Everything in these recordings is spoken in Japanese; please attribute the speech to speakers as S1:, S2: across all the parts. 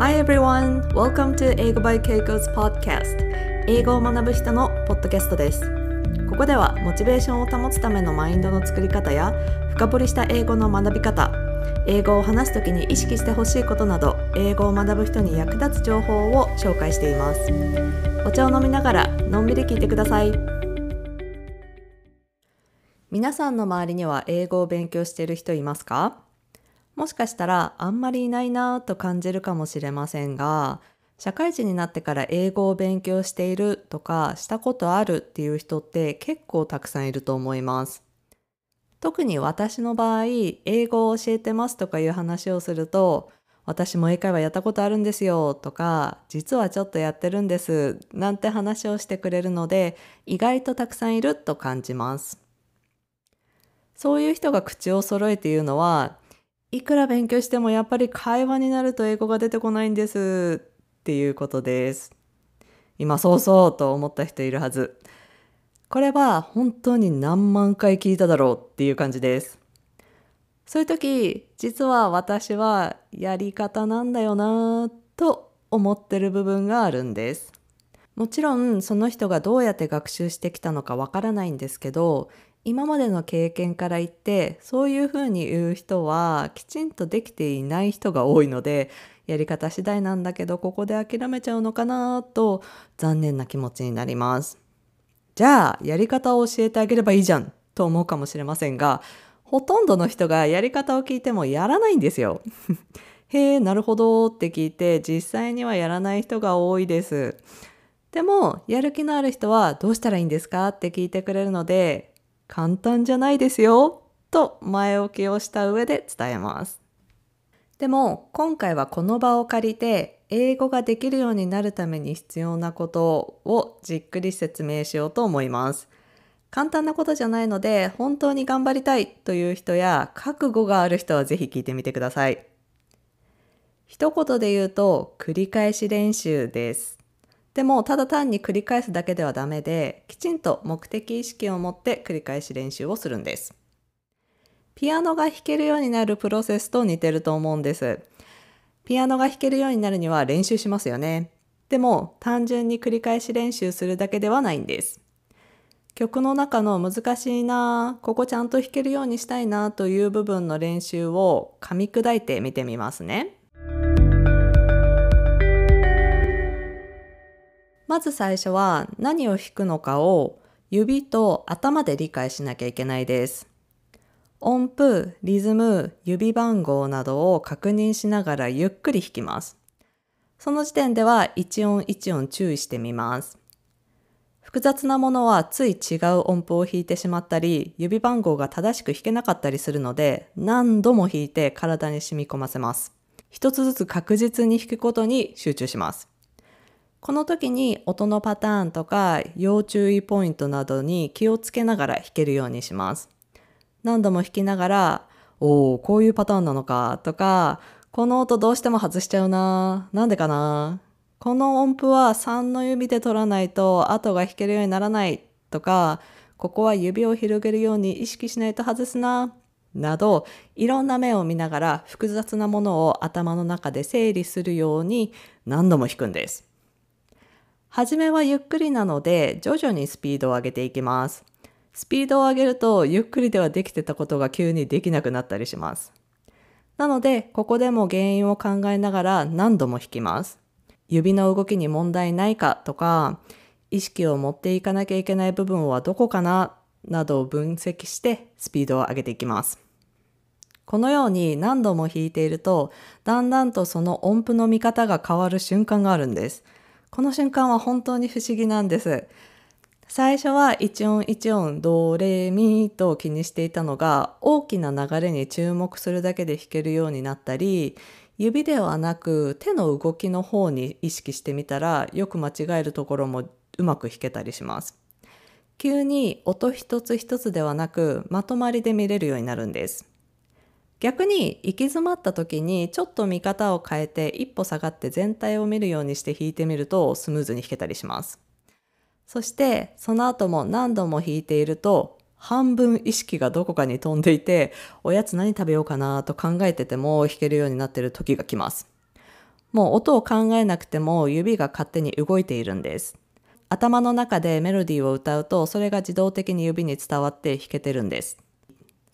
S1: Hi everyone! Welcome to 英語 by Keiko's podcast. 英語を学ぶ人のポッドキャストです。ここではモチベーションを保つためのマインドの作り方や深掘りした英語の学び方英語を話すときに意識してほしいことなど英語を学ぶ人に役立つ情報を紹介しています。お茶を飲みながらのんびり聞いてください。皆さんの周りには英語を勉強している人いますか？もしかしたらあんまりいないなぁと感じるかもしれませんが社会人になってから英語を勉強しているとかしたことあるっていう人って結構たくさんいると思います。特に私の場合、英語を教えてますとかいう話をすると、私も英会話やったことあるんですよとか、実はちょっとやってるんですなんて話をしてくれるので、意外とたくさんいると感じます。そういう人が口を揃えて言うのは、いくら勉強してもやっぱり会話になると英語が出てこないんですっていうことです。今そうそうと思った人いるはず。これは本当に何万回聞いただろうっていう感じです。そういう時、実は私はやり方なんだよなと思ってる部分があるんです。もちろんその人がどうやって学習してきたのかわからないんですけど、今までの経験から言ってそういうふうに言う人はきちんとできていない人が多いのでやり方次第なんだけどここで諦めちゃうのかなと残念な気持ちになります。じゃあやり方を教えてあげればいいじゃんと思うかもしれませんがほとんどの人がやり方を聞いてもやらないんですよ。へえなるほどって聞いて実際にはやらない人が多いです。でもやる気のある人はどうしたらいいんですかって聞いてくれるので簡単じゃないですよと前置きをした上で伝えます。でも今回はこの場を借りて英語ができるようになるために必要なことをじっくり説明しようと思います。簡単なことじゃないので本当に頑張りたいという人や覚悟がある人はぜひ聞いてみてください。一言で言うと繰り返し練習です。でもただ単に繰り返すだけではダメできちんと目的意識を持って繰り返し練習をするんです。ピアノが弾けるようになるプロセスと似てると思うんです。ピアノが弾けるようになるには練習しますよね。でも単純に繰り返し練習するだけではないんです。曲の中の難しいなここちゃんと弾けるようにしたいなという部分の練習を噛み砕いてみてみますね。まず最初は何を弾くのかを指と頭で理解しなきゃいけないです。音符、リズム、指番号などを確認しながらゆっくり弾きます。その時点では一音一音注意してみます。複雑なものはつい違う音符を弾いてしまったり、指番号が正しく弾けなかったりするので、何度も弾いて体に染み込ませます。一つずつ確実に弾くことに集中します。この時に音のパターンとか要注意ポイントなどに気をつけながら弾けるようにします。何度も弾きながら、おお、こういうパターンなのかとか、この音どうしても外しちゃうな。なんでかな。この音符は3の指で取らないと後が弾けるようにならないとか、ここは指を広げるように意識しないと外すな。など、いろんな目を見ながら複雑なものを頭の中で整理するように何度も弾くんです。初めはゆっくりなので徐々にスピードを上げていきます。スピードを上げるとゆっくりではできてたことが急にできなくなったりします。なのでここでも原因を考えながら何度も弾きます。指の動きに問題ないかとか意識を持っていかなきゃいけない部分はどこかななどを分析してスピードを上げていきます。このように何度も弾いているとだんだんとその音符の見方が変わる瞬間があるんです。この瞬間は本当に不思議なんです。最初は一音一音ドレミと気にしていたのが大きな流れに注目するだけで弾けるようになったり指ではなく手の動きの方に意識してみたらよく間違えるところもうまく弾けたりします。急に音一つ一つではなくまとまりで見れるようになるんです。逆に行き詰まった時にちょっと見方を変えて一歩下がって全体を見るようにして弾いてみるとスムーズに弾けたりします。そしてその後も何度も弾いていると半分意識がどこかに飛んでいておやつ何食べようかなと考えてても弾けるようになっている時が来ます。もう音を考えなくても指が勝手に動いているんです。頭の中でメロディーを歌うとそれが自動的に指に伝わって弾けてるんです。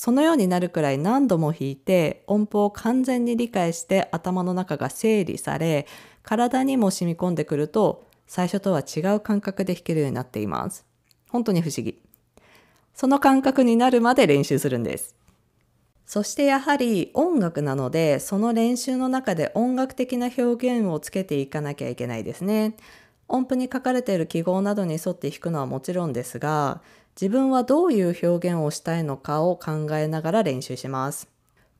S1: そのようになるくらい何度も弾いて音符を完全に理解して頭の中が整理され体にも染み込んでくると最初とは違う感覚で弾けるようになっています。本当に不思議。その感覚になるまで練習するんです。そしてやはり音楽なのでその練習の中で音楽的な表現をつけていかなきゃいけないですね。音符に書かれている記号などに沿って弾くのはもちろんですが自分はどういう表現をしたいのかを考えながら練習します。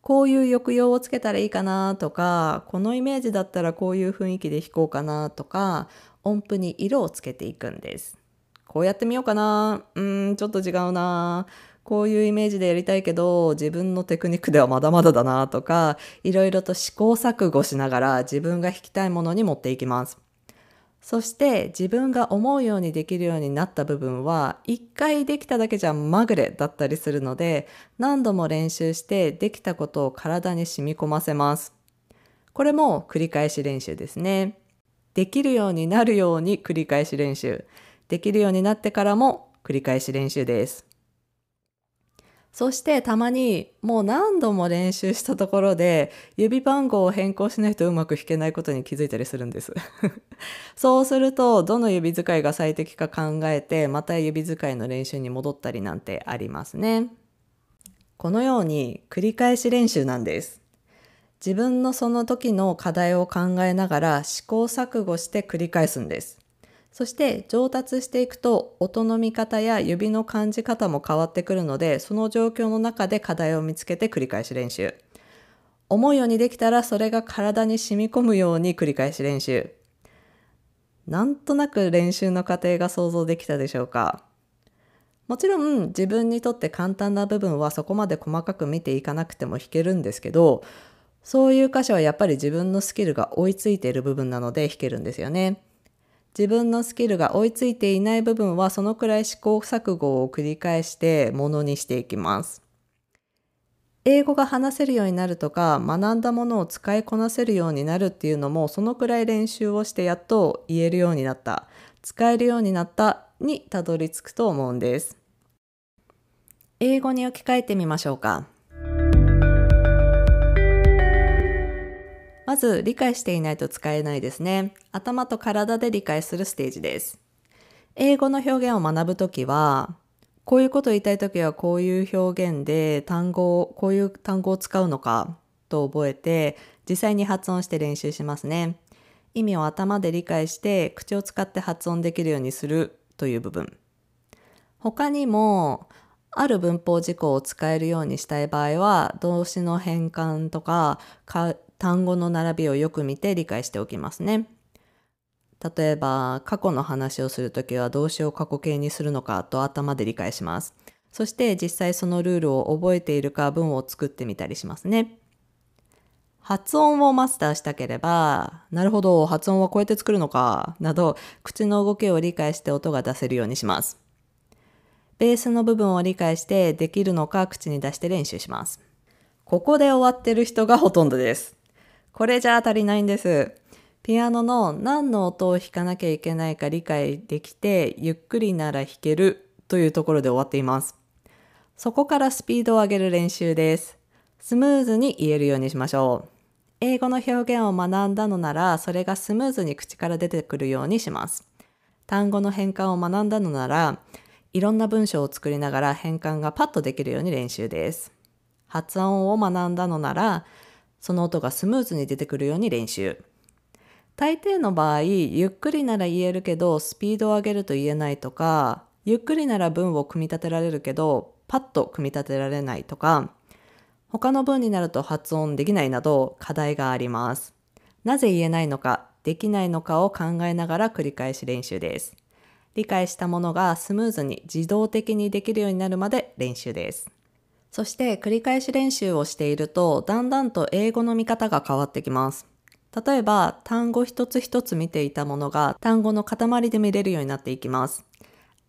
S1: こういう抑揚をつけたらいいかなとか、このイメージだったらこういう雰囲気で弾こうかなとか、音符に色をつけていくんです。こうやってみようかな。うーん、ちょっと違うな。こういうイメージでやりたいけど、自分のテクニックではまだまだだなとか、いろいろと試行錯誤しながら自分が弾きたいものに持っていきます。そして自分が思うようにできるようになった部分は一回できただけじゃまぐれだったりするので何度も練習してできたことを体に染み込ませます。これも繰り返し練習ですね。できるようになるように繰り返し練習。できるようになってからも繰り返し練習です。そしてたまにもう何度も練習したところで指番号を変更しないとうまく弾けないことに気づいたりするんです。そうするとどの指使いが最適か考えてまた指使いの練習に戻ったりなんてありますね。このように繰り返し練習なんです。自分のその時の課題を考えながら試行錯誤して繰り返すんです。そして上達していくと音の見方や指の感じ方も変わってくるのでその状況の中で課題を見つけて繰り返し練習。思うようにできたらそれが体に染み込むように繰り返し練習。なんとなく練習の過程が想像できたでしょうか。もちろん自分にとって簡単な部分はそこまで細かく見ていかなくても弾けるんですけどそういう箇所はやっぱり自分のスキルが追いついている部分なので弾けるんですよね。自分のスキルが追いついていない部分はそのくらい試行錯誤を繰り返してものにしていきます。英語が話せるようになるとか学んだものを使いこなせるようになるっていうのもそのくらい練習をしてやっと言えるようになった使えるようになったにたどり着くと思うんです。英語に置き換えてみましょうか。まず理解していないと使えないですね。頭と体で理解するステージです。英語の表現を学ぶときは、こういうことを言いたいときはこういう表現で単語を、こういう単語を使うのかと覚えて、実際に発音して練習しますね。意味を頭で理解して口を使って発音できるようにするという部分。他にも、ある文法事項を使えるようにしたい場合は動詞の変換とか単語の並びをよく見て理解しておきますね。例えば、過去の話をするときは動詞を過去形にするのかと頭で理解します。そして実際そのルールを覚えているか文を作ってみたりしますね。発音をマスターしたければ、なるほど、発音はこうやって作るのか、など、口の動きを理解して音が出せるようにします。ベースの部分を理解してできるのか口に出して練習します。ここで終わってる人がほとんどです。これじゃ足りないんです。ピアノの何の音を弾かなきゃいけないか理解できて、ゆっくりなら弾けるというところで終わっています。そこからスピードを上げる練習です。スムーズに言えるようにしましょう。英語の表現を学んだのなら、それがスムーズに口から出てくるようにします。単語の変換を学んだのなら、いろんな文章を作りながら変換がパッとできるように練習です。発音を学んだのなら、その音がスムーズに出てくるように練習。大抵の場合、ゆっくりなら言えるけど、スピードを上げると言えないとか、ゆっくりなら文を組み立てられるけど、パッと組み立てられないとか、他の文になると発音できないなど課題があります。なぜ言えないのか、できないのかを考えながら繰り返し練習です。理解したものがスムーズに自動的にできるようになるまで練習です。そして繰り返し練習をしていると、だんだんと英語の見方が変わってきます。例えば、単語一つ一つ見ていたものが単語の塊で見れるようになっていきます。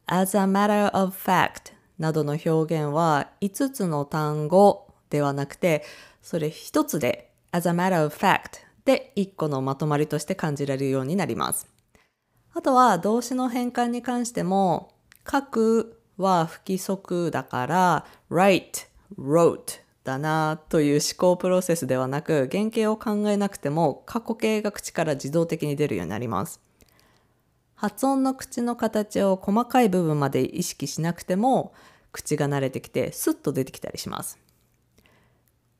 S1: as a matter of fact などの表現は5つの単語ではなくて、それ一つで as a matter of fact で一個のまとまりとして感じられるようになります。あとは動詞の変換に関しても書くは不規則だから write, wrote だなという思考プロセスではなく原型を考えなくても過去形が口から自動的に出るようになります。発音の口の形を細かい部分まで意識しなくても口が慣れてきてスッと出てきたりします。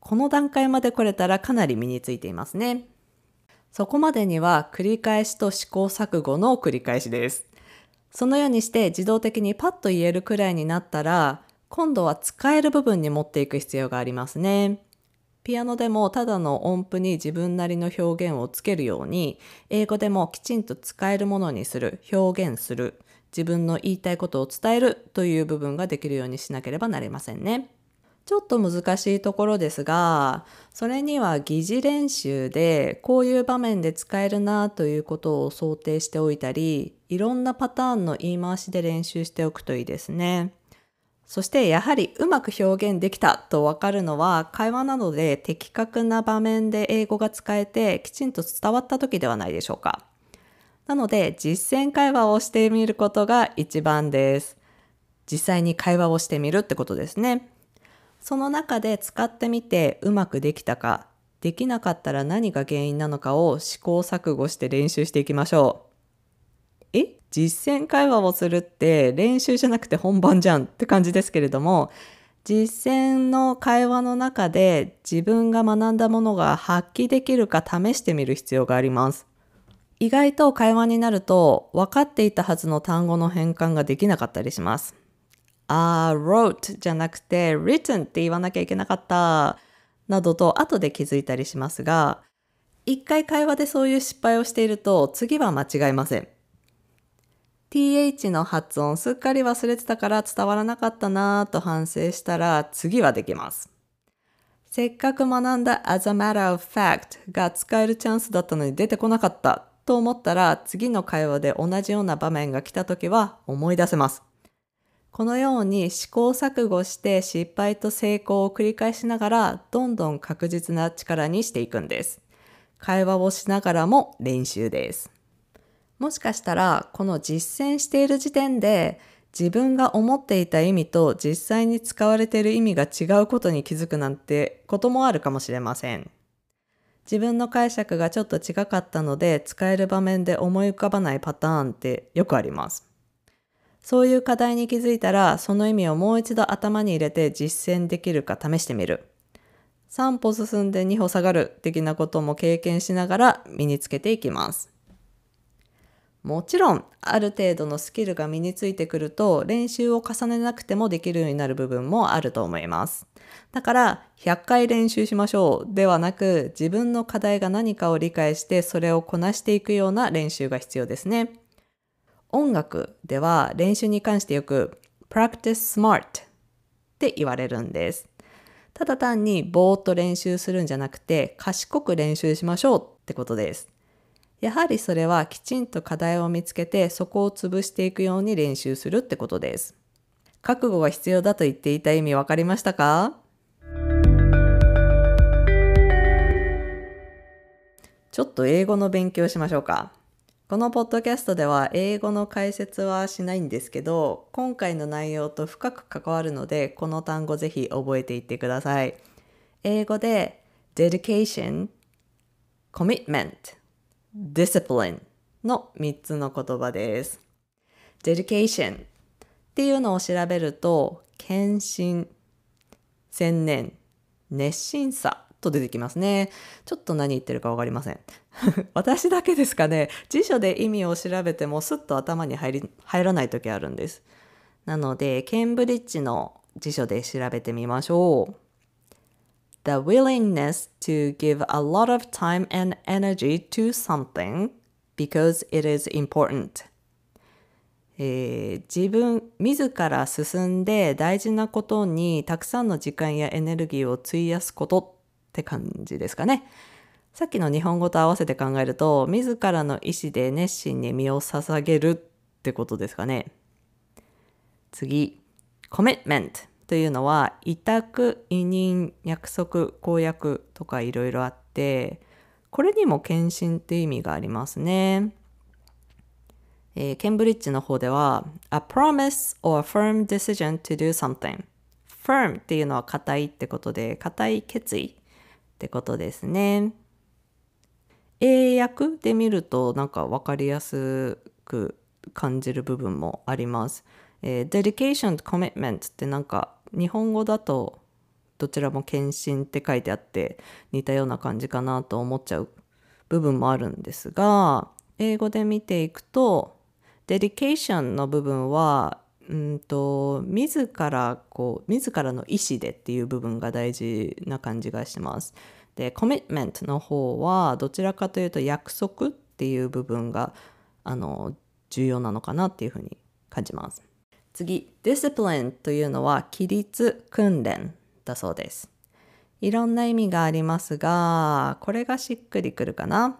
S1: この段階まで来れたらかなり身についていますね。そこまでには繰り返しと試行錯誤の繰り返しです。そのようにして自動的にパッと言えるくらいになったら、今度は使える部分に持っていく必要がありますね。ピアノでもただの音符に自分なりの表現をつけるように、英語でもきちんと使えるものにする、表現する、自分の言いたいことを伝えるという部分ができるようにしなければなりませんね。ちょっと難しいところですが、それには疑似練習でこういう場面で使えるなということを想定しておいたり、いろんなパターンの言い回しで練習しておくといいですね。そしてやはりうまく表現できたとわかるのは会話などで的確な場面で英語が使えてきちんと伝わった時ではないでしょうか。なので実践会話をしてみることが一番です。実際に会話をしてみるってことですね。その中で使ってみてうまくできたか、できなかったら何が原因なのかを試行錯誤して練習していきましょう。え実践会話をするって練習じゃなくて本番じゃんって感じですけれども、実践の会話の中で自分が学んだものが発揮できるか試してみる必要があります。意外と会話になると分かっていたはずの単語の変換ができなかったりします。あ wrote じゃなくて written って言わなきゃいけなかったなどと後で気づいたりしますが、一回会話でそういう失敗をしていると次は間違いません。Th の発音すっかり忘れてたから伝わらなかったなぁと反省したら次はできます。せっかく学んだ as a matter of fact が使えるチャンスだったのに出てこなかったと思ったら次の会話で同じような場面が来た時は思い出せます。このように試行錯誤して失敗と成功を繰り返しながらどんどん確実な力にしていくんです。会話をしながらも練習です。もしかしたらこの実践している時点で自分が思っていた意味と実際に使われている意味が違うことに気づくなんてこともあるかもしれません。自分の解釈がちょっと違かったので使える場面で思い浮かばないパターンってよくあります。そういう課題に気づいたら、その意味をもう一度頭に入れて実践できるか試してみる。3歩進んで2歩下がる的なことも経験しながら身につけていきます。もちろん、ある程度のスキルが身についてくると、練習を重ねなくてもできるようになる部分もあると思います。だから、100回練習しましょうではなく、自分の課題が何かを理解して、それをこなしていくような練習が必要ですね。音楽では練習に関してよく practice smart って言われるんです。ただ単にぼーっと練習するんじゃなくて賢く練習しましょうってことです。やはりそれはきちんと課題を見つけてそこを潰していくように練習するってことです。覚悟が必要だと言っていた意味わかりましたか？ちょっと英語の勉強しましょうか。このポッドキャストでは英語の解説はしないんですけど、今回の内容と深く関わるので、この単語ぜひ覚えていってください。英語で dedication, commitment, discipline の3つの言葉です。dedication っていうのを調べると、献身、専念、熱心さと出てきますね。ちょっと何言ってるかわかりません。私だけですかね。辞書で意味を調べてもスッと頭に入り入らない時あるんです。なので、ケンブリッジの辞書で調べてみましょう。The willingness to give a lot of time and energy to something because it is important. えー、自分自ら進んで大事なことにたくさんの時間やエネルギーを費やすことって感じですかね。さっきの日本語と合わせて考えると、自らの意思で熱心に身を捧げるってことですかね。次、コミッメントというのは、委託、委任、約束、公約とかいろいろあって、これにも献身って意味がありますね。えー、ケンブリッジの方では A promise or firm decision to do something. firm っていうのは固いってことで固い決意ってことですね。英訳で見るとなんか分かりやすく感じる部分もあります、えー、dedication to commitment ってなんか日本語だとどちらも献身って書いてあって似たような感じかなと思っちゃう部分もあるんですが英語で見ていくとデリケーションの部分はうんと自らこう自らの意思でっていう部分が大事な感じがします。でコミットメントの方はどちらかというと約束っていう部分があの重要なのかなっていうふうに感じます。次、ディスプリンというのは規律訓練だそうです。いろんな意味がありますが、これがしっくりくるかな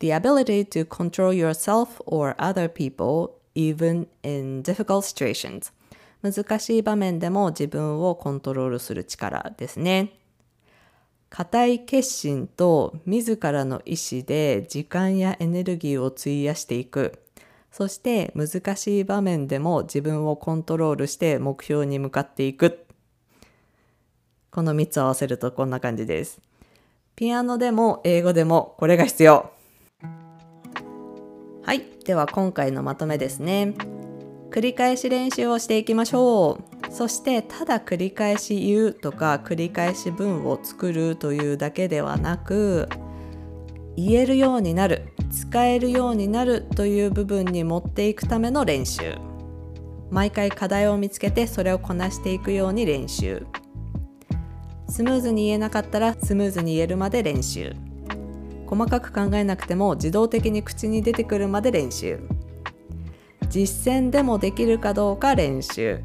S1: ？the ability to control yourself or other people even in difficult situations 難しい場面でも自分をコントロールする力ですね固い決心と自らの意志で時間やエネルギーを費やしていくそして難しい場面でも自分をコントロールして目標に向かっていくこの3つ合わせるとこんな感じですピアノでも英語でもこれが必要はい、では今回のまとめですね。繰り返し練習をしていきましょう。そしてただ繰り返し言うとか繰り返し文を作るというだけではなく言えるようになる使えるようになるという部分に持っていくための練習。毎回課題を見つけてそれをこなしていくように練習。スムーズに言えなかったらスムーズに言えるまで練習。細かく考えなくても自動的に口に出てくるまで練習。実践でもできるかどうか練習。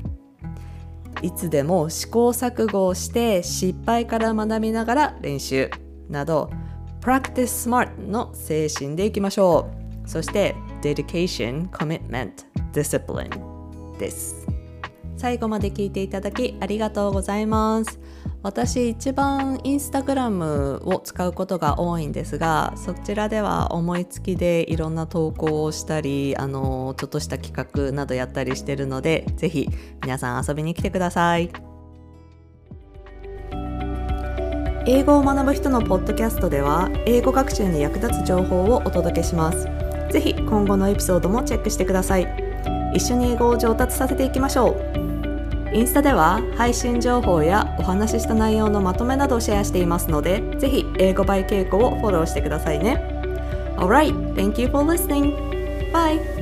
S1: いつでも試行錯誤をして失敗から学びながら練習。など Practice Smart の精神でいきましょう。そして Dedication, Commitment, Discipline です。最後まで聞いていただきありがとうございます。私一番インスタグラムを使うことが多いんですがそちらでは思いつきでいろんな投稿をしたりあのちょっとした企画などやったりしてるのでぜひ皆さん遊びに来てください。英語を学ぶ人のポッドキャストでは英語学習に役立つ情報をお届けしますぜひ今後のエピソードもチェックしてください一緒に英語を上達させていきましょうインスタでは配信情報やお話しした内容のまとめなどをシェアしていますので、ぜひ英語バイ稽古をフォローしてくださいね。Alright, thank you for listening. Bye!